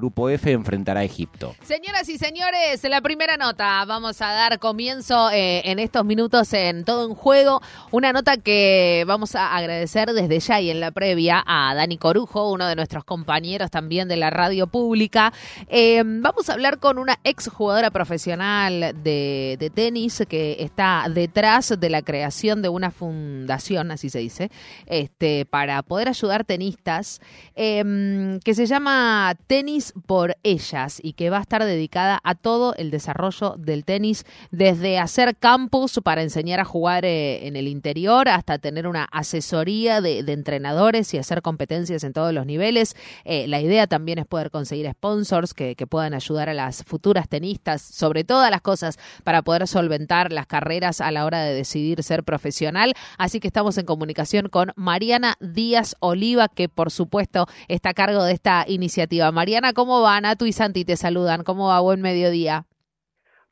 grupo F enfrentará a Egipto. Señoras y señores, la primera nota. Vamos a dar comienzo eh, en estos minutos en Todo en Juego. Una nota que vamos a agradecer desde ya y en la previa a Dani Corujo, uno de nuestros compañeros también de la radio pública. Eh, vamos a hablar con una ex jugadora profesional de, de tenis que está detrás de la creación de una fundación, así se dice, este, para poder ayudar tenistas, em, que se llama Tenis por Ellas y que va a estar dedicada a todo el desarrollo del tenis, desde hacer campus para enseñar a jugar eh, en el interior hasta tener una asesoría de, entrenadores y hacer competencias en todos los niveles. Eh, la idea también es poder conseguir sponsors que, que puedan ayudar a las futuras tenistas, sobre todas las cosas, para poder solventar las carreras a la hora de decidir ser profesional. Así que estamos en comunicación con Mariana Díaz Oliva, que por supuesto está a cargo de esta iniciativa. Mariana, ¿cómo va? Natu y Santi te saludan. ¿Cómo va? Buen mediodía.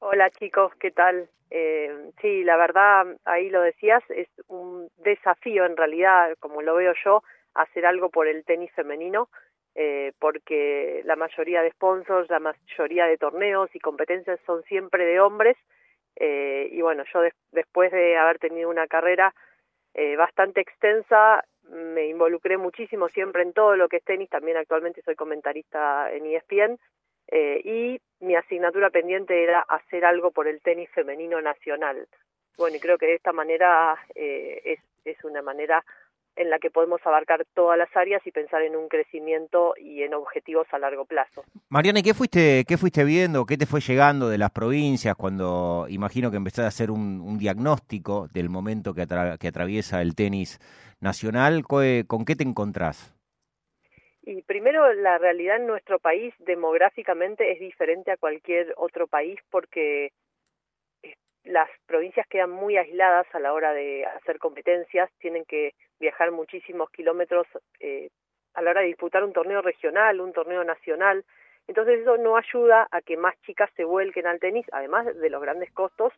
Hola chicos, ¿qué tal? Eh, sí, la verdad, ahí lo decías, es un desafío en realidad, como lo veo yo, hacer algo por el tenis femenino, eh, porque la mayoría de sponsors, la mayoría de torneos y competencias son siempre de hombres, eh, y bueno, yo de después de haber tenido una carrera eh, bastante extensa, me involucré muchísimo siempre en todo lo que es tenis, también actualmente soy comentarista en ESPN, eh, y mi asignatura pendiente era hacer algo por el tenis femenino nacional. Bueno, y creo que de esta manera eh, es, es una manera en la que podemos abarcar todas las áreas y pensar en un crecimiento y en objetivos a largo plazo. Mariana, ¿qué fuiste, qué fuiste viendo? ¿Qué te fue llegando de las provincias cuando imagino que empezaste a hacer un, un diagnóstico del momento que, atra que atraviesa el tenis nacional? ¿Con qué te encontrás? Y primero, la realidad en nuestro país demográficamente es diferente a cualquier otro país porque las provincias quedan muy aisladas a la hora de hacer competencias, tienen que viajar muchísimos kilómetros eh, a la hora de disputar un torneo regional, un torneo nacional. Entonces eso no ayuda a que más chicas se vuelquen al tenis, además de los grandes costos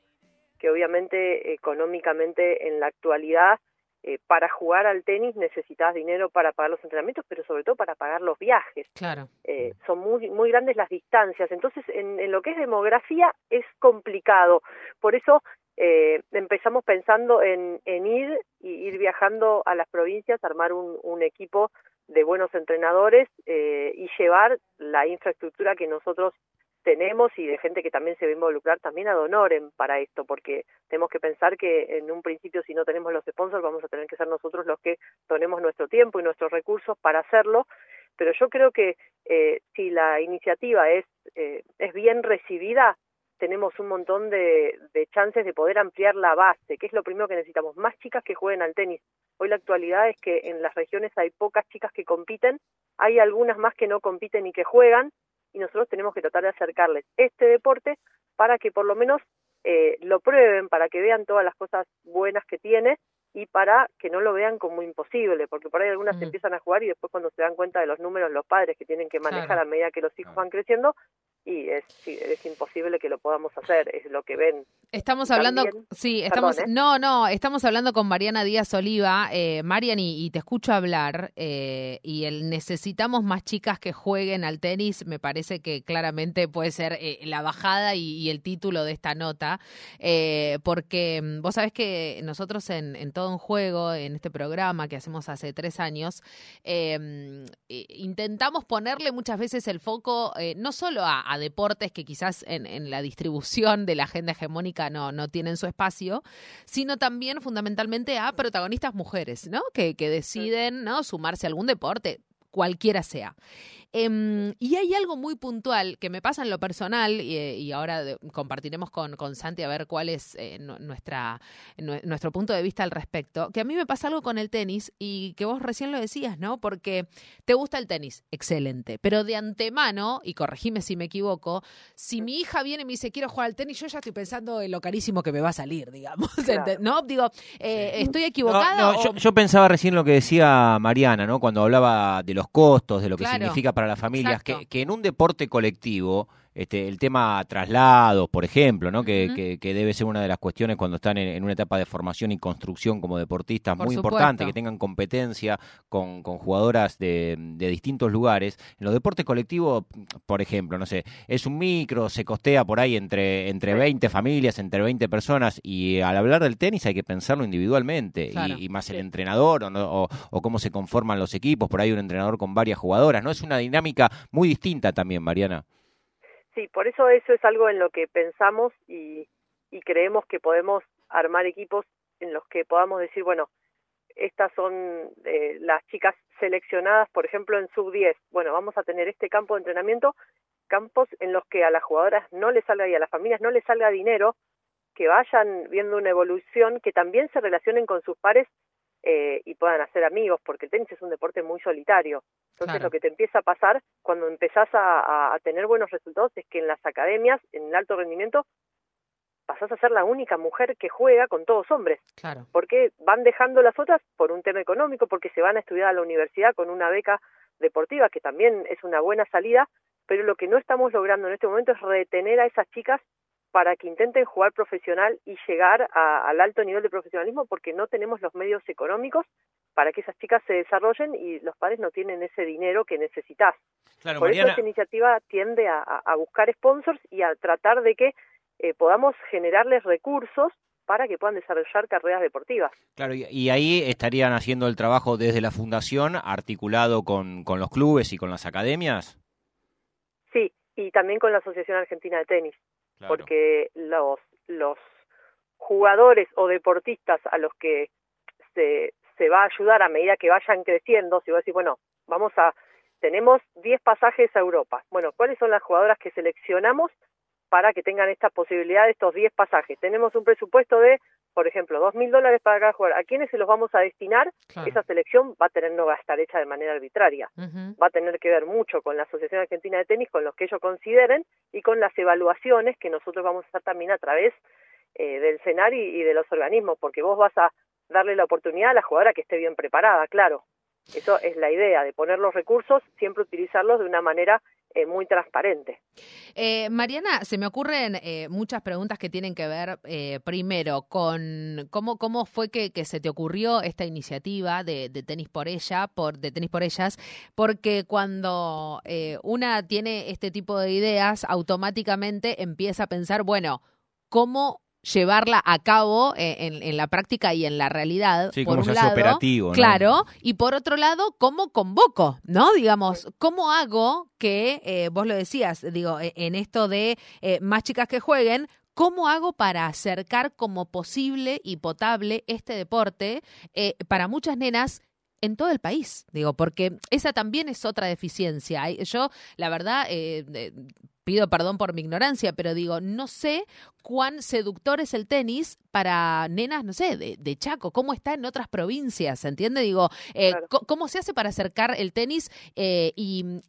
que obviamente económicamente en la actualidad eh, para jugar al tenis necesitas dinero para pagar los entrenamientos, pero sobre todo para pagar los viajes. Claro. Eh, son muy, muy grandes las distancias. Entonces, en, en lo que es demografía es complicado. Por eso eh, empezamos pensando en, en ir y ir viajando a las provincias, armar un, un equipo de buenos entrenadores eh, y llevar la infraestructura que nosotros tenemos y de gente que también se va a involucrar también a Donoren para esto, porque tenemos que pensar que en un principio si no tenemos los sponsors vamos a tener que ser nosotros los que donemos nuestro tiempo y nuestros recursos para hacerlo, pero yo creo que eh, si la iniciativa es, eh, es bien recibida, tenemos un montón de, de chances de poder ampliar la base, que es lo primero que necesitamos, más chicas que jueguen al tenis. Hoy la actualidad es que en las regiones hay pocas chicas que compiten, hay algunas más que no compiten y que juegan, y nosotros tenemos que tratar de acercarles este deporte para que por lo menos eh, lo prueben, para que vean todas las cosas buenas que tiene y para que no lo vean como imposible, porque por ahí algunas mm. empiezan a jugar y después cuando se dan cuenta de los números los padres que tienen que manejar claro. a medida que los hijos van creciendo, y es, es imposible que lo podamos hacer, es lo que ven. Estamos hablando, También, sí, estamos, perdón, ¿eh? no, no, estamos hablando con Mariana Díaz Oliva, eh, Marian, y, y, te escucho hablar, eh, y el necesitamos más chicas que jueguen al tenis, me parece que claramente puede ser eh, la bajada y, y, el título de esta nota, porque mm, vos sabés que nosotros en, en, Todo en Juego, en este programa que hacemos hace tres años, eh, intentamos ponerle muchas veces el foco no solo a a deportes que quizás en, en, la distribución de la agenda hegemónica no, no tienen su espacio, sino también fundamentalmente a protagonistas mujeres, ¿no? Que, que deciden ¿no? sumarse a algún deporte, cualquiera sea. Eh, y hay algo muy puntual que me pasa en lo personal, y, y ahora de, compartiremos con, con, Santi a ver cuál es eh, nuestra, nuestro punto de vista al respecto, que a mí me pasa algo con el tenis y que vos recién lo decías, ¿no? Porque te gusta el tenis, excelente, pero de antemano, y corregime si me equivoco, si mi hija viene y me dice quiero jugar al tenis, yo ya estoy pensando en lo carísimo que me va a salir, digamos, claro. ¿no? Digo, eh, ¿estoy equivocada? No, no, o... yo, yo, pensaba recién lo que decía Mariana, ¿no? Cuando hablaba de los costos, de lo que claro. significa para las familias, que, que, en un deporte colectivo este, el tema traslados, por ejemplo, ¿no? Que, que, debe ser una de las cuestiones cuando están en, una etapa de formación y construcción como deportistas muy importante, que tengan competencia con, con jugadoras de, de, distintos lugares. En los deportes colectivos, por ejemplo, no sé, es un micro, se costea por ahí entre, entre 20 familias, entre 20 personas, y al hablar del tenis hay que pensarlo individualmente, y, más el entrenador o, o, cómo se conforman los equipos, por ahí un entrenador con varias jugadoras, ¿no? Es una dinámica muy distinta también, Mariana. Sí, por eso eso es algo en lo que pensamos y, y creemos que podemos armar equipos en los que podamos decir, bueno, estas son eh, las chicas seleccionadas, por ejemplo, en sub-10. Bueno, vamos a tener este campo de entrenamiento, campos en los que a las jugadoras no les salga y a las familias no les salga dinero, que vayan viendo una evolución, que también se relacionen con sus pares eh, y puedan hacer amigos, porque el tenis es un deporte muy solitario. Entonces lo que te empieza a pasar cuando empezás a, tener buenos resultados es que en las academias, en el alto rendimiento, pasás a ser la única mujer que juega con todos hombres. Claro. Porque van dejando las otras por un tema económico, porque se van a estudiar a la universidad con una beca deportiva, que también es una buena salida, pero lo que no estamos logrando en este momento es retener a esas chicas para que intenten jugar profesional y llegar al alto nivel de profesionalismo porque no tenemos los medios económicos para que esas chicas se desarrollen y los padres no tienen ese dinero que necesitas. Por eso esta iniciativa tiende a, buscar sponsors y a tratar de que eh, podamos generarles recursos para que puedan desarrollar carreras deportivas. Claro, y, ahí estarían haciendo el trabajo desde la fundación, articulado con, con los clubes y con las academias. Sí, y también con la Asociación Argentina de Tenis porque los, los jugadores o deportistas a los que se, se va a ayudar a medida que vayan creciendo, si vos decís, bueno, vamos a, tenemos 10 pasajes a Europa, bueno, ¿cuáles son las jugadoras que seleccionamos para que tengan esta posibilidad de estos 10 pasajes? Tenemos un presupuesto de por ejemplo, dos mil dólares para cada jugador, ¿a quiénes se los vamos a destinar? Esa selección va a tener, no va a estar hecha de manera arbitraria, va a tener que ver mucho con la Asociación Argentina de Tenis, con los que ellos consideren y con las evaluaciones que nosotros vamos a hacer también a través eh, del CENAR y, de los organismos, porque vos vas a darle la oportunidad a la jugadora que esté bien preparada, claro. Eso es la idea, de poner los recursos, siempre utilizarlos de una manera eh, muy transparente. Eh, Mariana, se me ocurren eh, muchas preguntas que tienen que ver primero con cómo, cómo fue que, se te ocurrió esta iniciativa de, tenis por por, de tenis por ellas, porque cuando una tiene este tipo de ideas, automáticamente empieza a pensar, bueno, ¿cómo llevarla a cabo eh, en, la práctica y en la realidad. por un lado, operativo. Claro, y por otro lado, ¿cómo convoco? ¿No? Digamos, ¿cómo hago que, eh, vos lo decías, digo, e, en esto de eh, más chicas que jueguen, ¿Cómo hago para acercar como posible y potable este deporte para muchas nenas en todo el país, digo, porque esa también es otra deficiencia. Yo, la verdad, pido perdón por mi ignorancia, pero digo, no sé cuán seductor es el tenis para nenas, no sé, de, Chaco, cómo está en otras provincias, ¿se entiende? Digo, eh, ¿cómo se hace para acercar el tenis eh, y,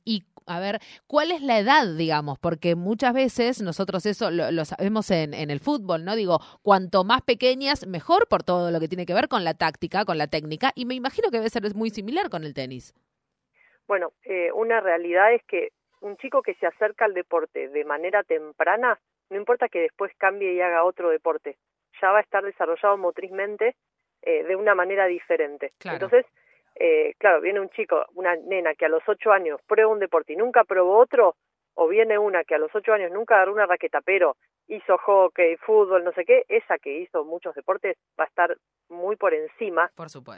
a ver, ¿cuál es la edad, digamos? Porque muchas veces nosotros eso lo, sabemos en, el fútbol, ¿no? Digo, cuanto más pequeñas, mejor por todo lo que tiene que ver con la táctica, con la técnica, y me imagino que debe ser muy similar con el tenis. Bueno, eh, una realidad es que un chico que se acerca al deporte de manera temprana, no importa que después cambie y haga otro deporte, ya va a estar desarrollado motrizmente eh, de una manera diferente. Entonces, eh, claro, viene un chico, una nena que a los ocho años prueba un deporte y nunca probó otro, o viene una que a los ocho años nunca agarró una raqueta, pero hizo hockey, fútbol, no sé qué, esa que hizo muchos deportes va a estar muy por encima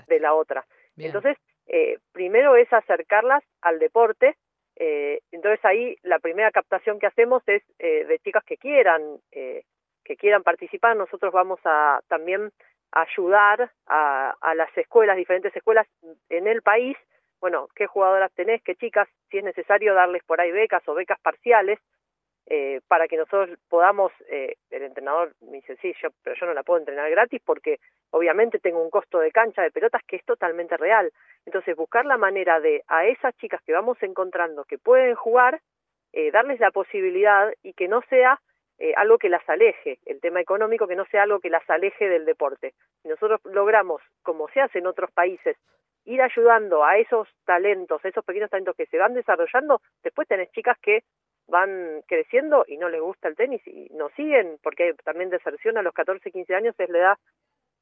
de la otra. Entonces, eh, primero es acercarlas al deporte eh, entonces ahí la primera captación que hacemos es eh, de chicas que quieran, eh, que quieran participar. Nosotros vamos a también ayudar a, a las escuelas, diferentes escuelas en el país. Bueno, qué jugadoras tenés, qué chicas, si es necesario darles por ahí becas o becas parciales eh, para que nosotros podamos, eh, el entrenador me dice, sí, yo, pero yo no la puedo entrenar gratis porque obviamente tengo un costo de cancha de pelotas que es totalmente real. Entonces, buscar la manera de a esas chicas que vamos encontrando que pueden jugar, eh, darles la posibilidad y que no sea eh, algo que las aleje, el tema económico, que no sea algo que las aleje del deporte. Si nosotros logramos, como se hace en otros países, ir ayudando a esos talentos, a esos pequeños talentos que se van desarrollando, después tenés chicas que van creciendo y no les gusta el tenis y no siguen, porque también deserción a los 14, 15 años es la edad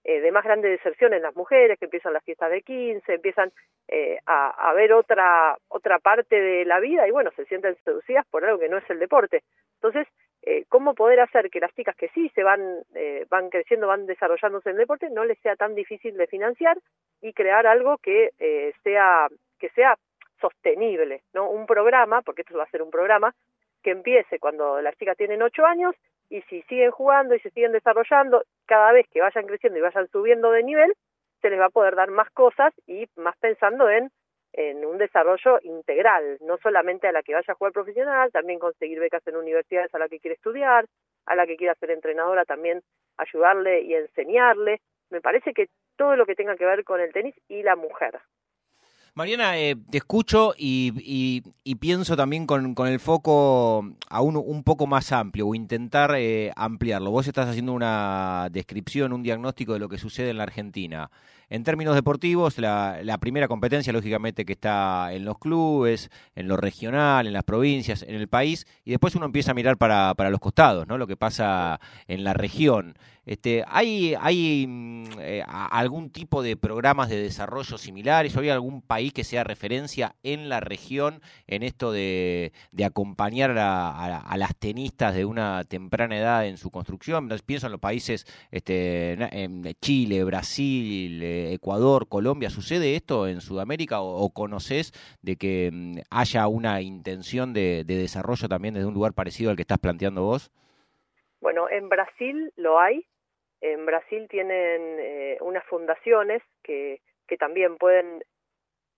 eh, de más grande deserción en las mujeres, que empiezan las fiestas de 15, empiezan eh, a, ver otra, otra parte de la vida y bueno, se sienten seducidas por algo que no es el deporte. Entonces, eh, ¿cómo poder hacer que las chicas que sí se van, eh, van creciendo, van desarrollándose en el deporte, no les sea tan difícil de financiar y crear algo que eh, sea, que sea sostenible, ¿no? Un programa, porque esto va a ser un programa, que empiece cuando las chicas tienen ocho años y si siguen jugando y se siguen desarrollando, cada vez que vayan creciendo y vayan subiendo de nivel, se les va a poder dar más cosas y más pensando en, en un desarrollo integral, no solamente a la que vaya a jugar profesional, también conseguir becas en universidades a la que quiere estudiar, a la que quiera ser entrenadora también ayudarle y enseñarle. Me parece que todo lo que tenga que ver con el tenis y la mujer. Mariana, eh, te escucho y, pienso también con, el foco aún un poco más amplio o intentar eh, ampliarlo. Vos estás haciendo una descripción, un diagnóstico de lo que sucede en la Argentina. En términos deportivos, la, primera competencia, lógicamente, que está en los clubes, en lo regional, en las provincias, en el país, y después uno empieza a mirar para, para los costados, ¿no? Lo que pasa en la región. Este, ¿Hay, hay mm, eh, algún tipo de programas de desarrollo similares? ¿Hay algún país que sea referencia en la región en esto de, acompañar a, las tenistas de una temprana edad en su construcción? pienso en los países este, en Chile, Brasil, eh, Ecuador, Colombia. ¿Sucede esto en Sudamérica o, conoces de que mm, haya una intención de desarrollo también desde un lugar parecido al que estás planteando vos? Bueno, en Brasil lo hay. En Brasil tienen eh, unas fundaciones que, que también pueden,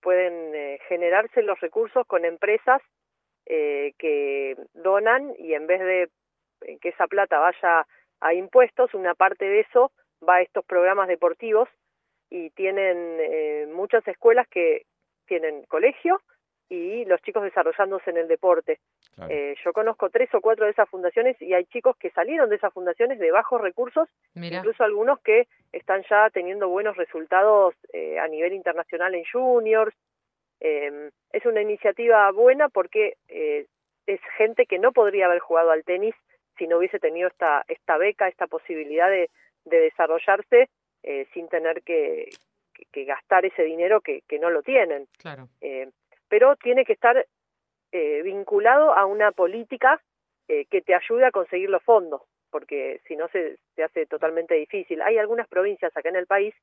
pueden eh, generarse los recursos con empresas eh, que donan y en vez de que esa plata vaya a impuestos, una parte de eso va a estos programas deportivos y tienen muchas escuelas que tienen colegio y los chicos desarrollándose en el deporte. Eh, yo conozco tres o cuatro de esas fundaciones y hay chicos que salieron de esas fundaciones de bajos recursos, incluso algunos que están ya teniendo buenos resultados eh, a nivel internacional en juniors. Eh, es una iniciativa buena porque eh, es gente que no podría haber jugado al tenis si no hubiese tenido esta, esta beca, esta posibilidad de, de desarrollarse eh, sin tener que, que, gastar ese dinero que, que no lo tienen. Claro. Eh, pero tiene que estar eh, vinculado a una política eh, que te ayude a conseguir los fondos, porque si no se, se hace totalmente difícil. Hay algunas provincias acá en el país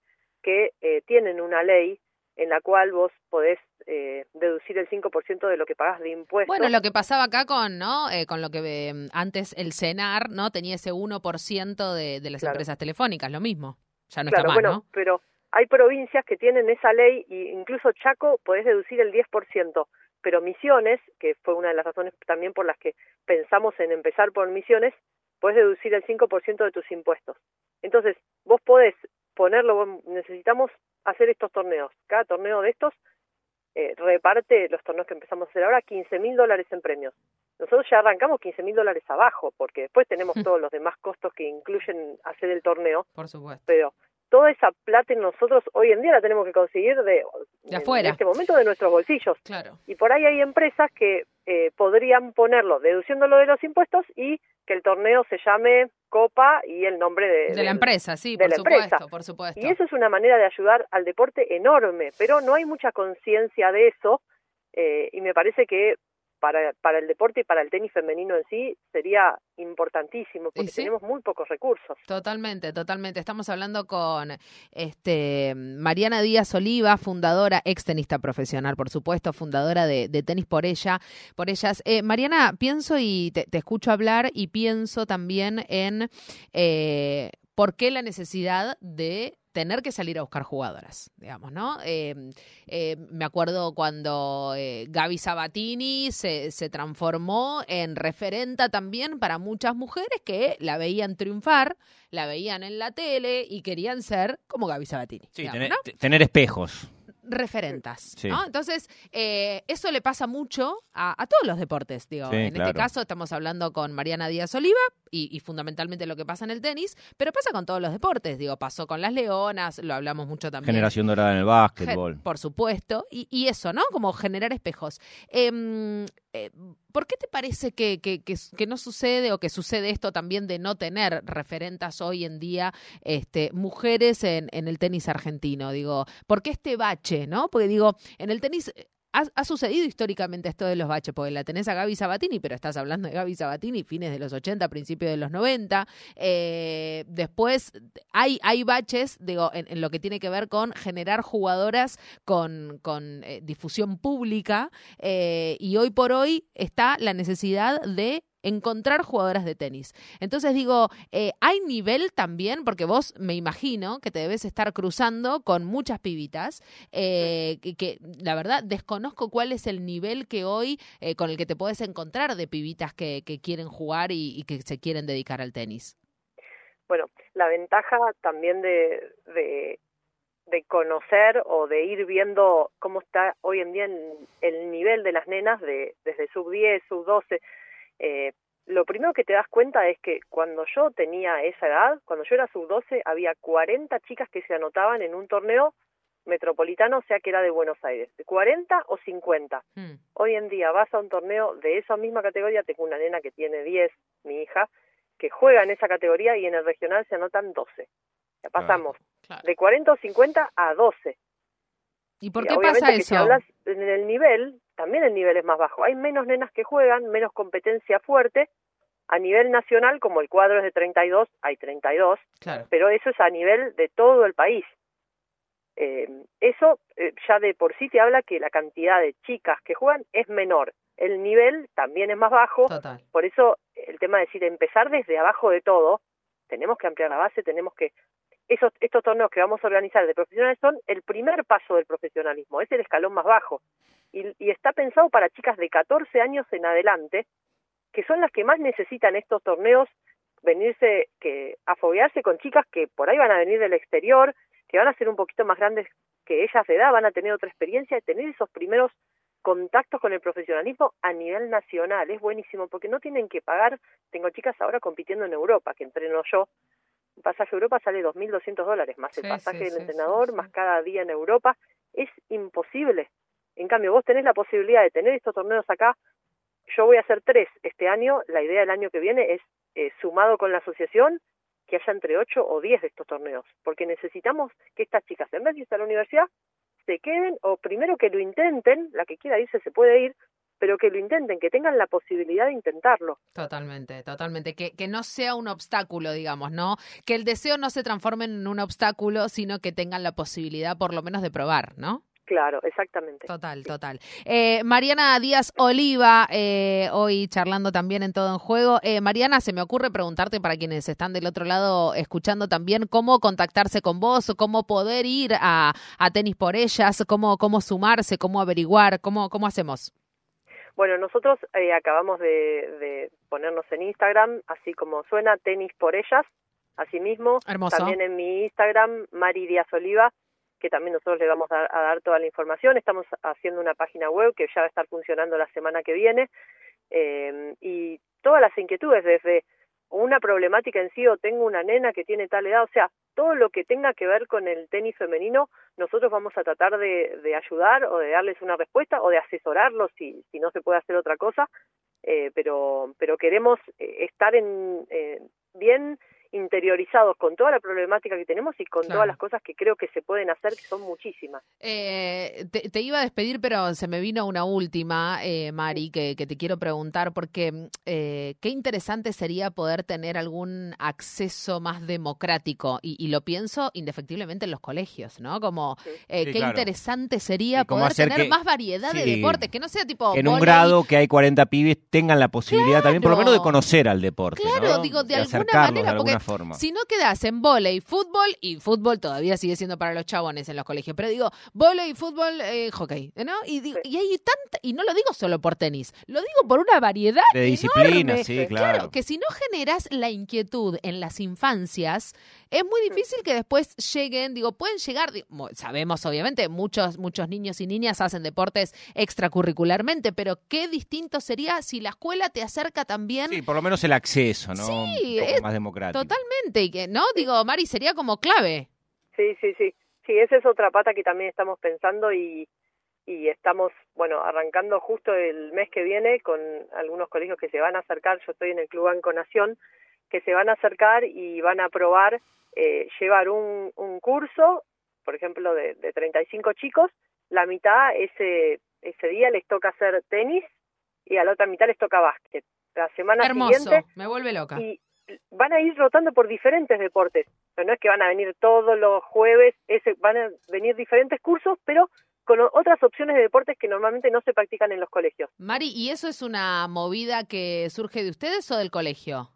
que eh, tienen una ley en la cual vos podés eh, deducir el 5% de lo que pagás de impuestos. Bueno, lo que pasaba acá con, ¿no? Eh, con lo que eh, antes el CENAR, ¿no? Tenía ese 1% de, de las empresas telefónicas, lo mismo. Ya no claro, está bueno, ¿no? pero hay provincias que tienen esa ley y incluso Chaco podés deducir el 10%, pero Misiones, que fue una de las razones también por las que pensamos en empezar por Misiones, podés deducir el 5% de tus impuestos. Entonces, vos podés ponerlo, necesitamos hacer estos torneos. Cada torneo de estos eh, reparte los torneos que empezamos a hacer ahora 15 mil dólares en premios. Nosotros ya arrancamos 15 mil dólares abajo, porque después tenemos todos los demás costos que incluyen hacer el torneo. Por supuesto. Pero toda esa plata nosotros hoy en día la tenemos que conseguir de, afuera. en este momento de nuestros bolsillos. Claro. Y por ahí hay empresas que eh, podrían ponerlo deduciéndolo de los impuestos y que el torneo se llame Copa y el nombre de, de la empresa, sí, por supuesto, por supuesto. Y eso es una manera de ayudar al deporte enorme, pero no hay mucha conciencia de eso eh, y me parece que para, para el deporte y para el tenis femenino en sí sería importantísimo porque tenemos muy pocos recursos. Totalmente, totalmente. Estamos hablando con este Mariana Díaz Oliva, fundadora, ex tenista profesional, por supuesto, fundadora de, Tenis por ella, por ellas. Eh, Mariana, pienso y te, escucho hablar y pienso también en eh, por qué la necesidad de tener que salir a buscar jugadoras, digamos, ¿no? Em, eh, me acuerdo cuando eh, Gaby Sabatini se, se, transformó en referenta también para muchas mujeres que la veían triunfar, la veían en la tele y querían ser como Gaby Sabatini. Sí, tener espejos referentas. ¿no? Entonces, eh, eso le pasa mucho a, todos los deportes. Digo. en este caso estamos hablando con Mariana Díaz Oliva y, fundamentalmente lo que pasa en el tenis, pero pasa con todos los deportes. Digo, pasó con las leonas, lo hablamos mucho también. Generación dorada en el básquetbol. Por supuesto. Y, eso, ¿no? Como generar espejos. Em, eh, ¿por qué te parece que, no sucede o que sucede esto también de no tener referentas hoy en día este, mujeres en, en el tenis argentino? Digo, ¿por qué este bache, no? Porque digo, en el tenis ha, sucedido históricamente esto de los baches, porque la tenés a Gaby Sabatini, pero estás hablando de Gaby Sabatini, fines de los 80, principios de los 90. Eh, después hay, hay baches, digo, en, lo que tiene que ver con generar jugadoras con, con eh, difusión pública, eh, y hoy por hoy está la necesidad de encontrar jugadoras de tenis. Entonces digo, eh, ¿hay nivel también? Porque vos me imagino que te debes estar cruzando con muchas pibitas, eh, que, la verdad desconozco cuál es el nivel que hoy eh, con el que te puedes encontrar de pibitas que, quieren jugar y, que se quieren dedicar al tenis. Bueno, la ventaja también de, de, conocer o de ir viendo cómo está hoy en día el nivel de las nenas de, desde sub 10, sub 12, eh, lo primero que te das cuenta es que cuando yo tenía esa edad, cuando yo era sub-12, había 40 chicas que se anotaban en un torneo metropolitano, o sea que era de Buenos Aires, de 40 o 50. Hmm. Hoy en día vas a un torneo de esa misma categoría, tengo una nena que tiene 10, mi hija, que juega en esa categoría y en el regional se anotan 12. Ya pasamos de 40 o 50 a 12. ¿Y por qué pasa eso? si hablas en el nivel, también el nivel es más bajo. Hay menos nenas que juegan, menos competencia fuerte. A nivel nacional, como el cuadro es de 32, hay 32, claro. pero eso es a nivel de todo el país. Eh, eso eh, ya de por sí te habla que la cantidad de chicas que juegan es menor. El nivel también es más bajo. Por eso el tema de decir empezar desde abajo de todo, tenemos que ampliar la base, tenemos que esos, estos torneos que vamos a organizar de profesionales son el primer paso del profesionalismo, es el escalón más bajo y, está pensado para chicas de 14 años en adelante, que son las que más necesitan estos torneos venirse, que a foguearse con chicas que por ahí van a venir del exterior, que van a ser un poquito más grandes que ellas de edad, van a tener otra experiencia, de tener esos primeros contactos con el profesionalismo a nivel nacional. Es buenísimo porque no tienen que pagar. Tengo chicas ahora compitiendo en Europa, que entreno yo. Un pasaje a Europa sale 2.200 dólares, más el pasaje del entrenador, más cada día en Europa. Es imposible. En cambio, vos tenés la posibilidad de tener estos torneos acá. Yo voy a hacer tres este año. La idea del año que viene es, eh, sumado con la asociación, que haya entre ocho o diez de estos torneos, porque necesitamos que estas chicas, en vez de irse a la universidad, se queden o primero que lo intenten, la que quiera irse se puede ir, pero que lo intenten, que tengan la posibilidad de intentarlo. Totalmente, totalmente. Que, que no sea un obstáculo, digamos, ¿no? Que el deseo no se transforme en un obstáculo, sino que tengan la posibilidad por lo menos de probar, ¿no? Claro, exactamente. Total, total. Eh, Mariana Díaz Oliva, eh, hoy charlando también en Todo en Juego. Eh, Mariana, se me ocurre preguntarte para quienes están del otro lado escuchando también, cómo contactarse con vos, cómo poder ir a, Tenis por Ellas, cómo, cómo sumarse, cómo averiguar, cómo, cómo hacemos. Bueno, nosotros acabamos de, de, ponernos en Instagram, así como suena Tenis por Ellas, asimismo. Hermoso. También en mi Instagram, Mari Díaz Oliva que también nosotros le vamos a, dar toda la información. Estamos haciendo una página web que ya va a estar funcionando la semana que viene eh, y todas las inquietudes desde una problemática en sí o tengo una nena que tiene tal edad, o sea, todo lo que tenga que ver con el tenis femenino, nosotros vamos a tratar de, ayudar o de darles una respuesta o de asesorarlos si, no se puede hacer otra cosa, eh, pero, pero queremos eh, estar en, bien interiorizados con toda la problemática que tenemos y con todas las cosas que creo que se pueden hacer, que son muchísimas. Eh, te, iba a despedir, pero se me vino una última, eh, Mari, que, te quiero preguntar, porque eh, qué interesante sería poder tener algún acceso más democrático, y, lo pienso indefectiblemente en los colegios, ¿no? Como qué interesante sería poder tener más variedad de deportes, que no sea tipo... En un grado que hay 40 pibes tengan la posibilidad también, por lo menos, de conocer al deporte. Claro, digo, de, alguna manera, porque si no quedas en volei, fútbol, y fútbol todavía sigue siendo para los chabones en los colegios, pero digo, volei, fútbol, eh, hockey, ¿no? Y, y hay tanta, y no lo digo solo por tenis, lo digo por una variedad de disciplinas, sí, claro. Que si no generas la inquietud en las infancias, es muy difícil que después lleguen, digo, pueden llegar, sabemos obviamente, muchos, muchos niños y niñas hacen deportes extracurricularmente, pero qué distinto sería si la escuela te acerca también. Sí, por lo menos el acceso, ¿no? Sí, Un poco más democrático. Totalmente, y que, ¿no? Digo, Mari, sería como clave. Sí, sí, sí. Sí, esa es otra pata que también estamos pensando y, y estamos, bueno, arrancando justo el mes que viene con algunos colegios que se van a acercar, yo estoy en el Club Banco Nación, que se van a acercar y van a probar eh, llevar un, un curso, por ejemplo, de, de 35 chicos, la mitad ese, ese día les toca hacer tenis y a la otra mitad les toca básquet. La semana siguiente... me vuelve loca. Y van a ir rotando por diferentes deportes. no es que van a venir todos los jueves, ese, van a venir diferentes cursos, pero con otras opciones de deportes que normalmente no se practican en los colegios. Mari, ¿y eso es una movida que surge de ustedes o del colegio?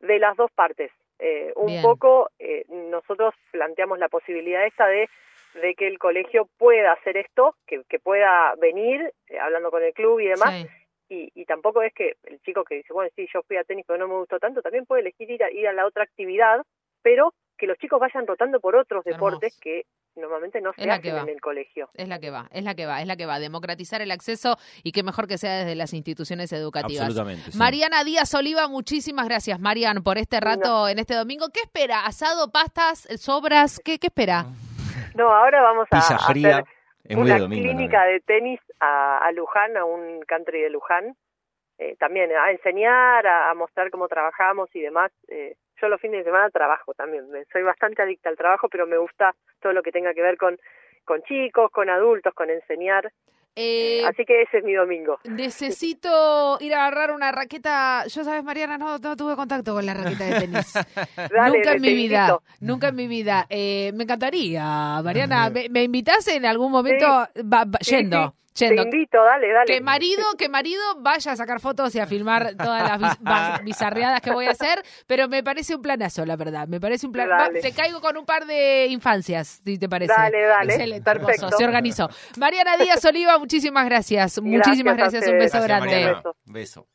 De las dos partes. Eh, un poco eh, nosotros planteamos la posibilidad esta de, de que el colegio pueda hacer esto, que, que pueda venir, eh, hablando con el club y demás, y, y, tampoco es que el chico que dice, bueno, sí, yo fui a tenis pero no me gustó tanto, también puede elegir ir a, ir a la otra actividad, pero que los chicos vayan rotando por otros deportes que normalmente no se hacen en el colegio. Es la que va, es la que va, es la que va. Democratizar el acceso y qué mejor que sea desde las instituciones educativas. Absolutamente. Mariana Díaz Oliva, muchísimas gracias, Marian, por este rato en este domingo. ¿Qué espera? ¿Asado, pastas, sobras? ¿Qué, qué espera? No, ahora vamos a hacer una clínica de tenis a, a Luján, a un country de Luján. Eh, también a enseñar, a, mostrar cómo trabajamos y demás. Eh, yo los fines de semana trabajo también, soy bastante adicta al trabajo, pero me gusta todo lo que tenga que ver con, con chicos, con adultos, con enseñar. Eh, Así que ese es mi domingo. Necesito ir a agarrar una raqueta. Yo, sabes, Mariana, no, tuve contacto con la raqueta de tenis. nunca en mi vida. Nunca en mi vida. me encantaría, Mariana. ¿Me, me invitas en algún momento yendo? Te invito, dale, dale. Que marido, que marido vaya a sacar fotos y a filmar todas las bizarreadas que voy a hacer, pero me parece un planazo, la verdad. Me parece un plan. te caigo con un par de infancias, si te parece. Dale, dale. Excelente, Perfecto. Se organizó. Mariana Díaz Oliva, muchísimas gracias. muchísimas gracias. Un beso grande. Beso.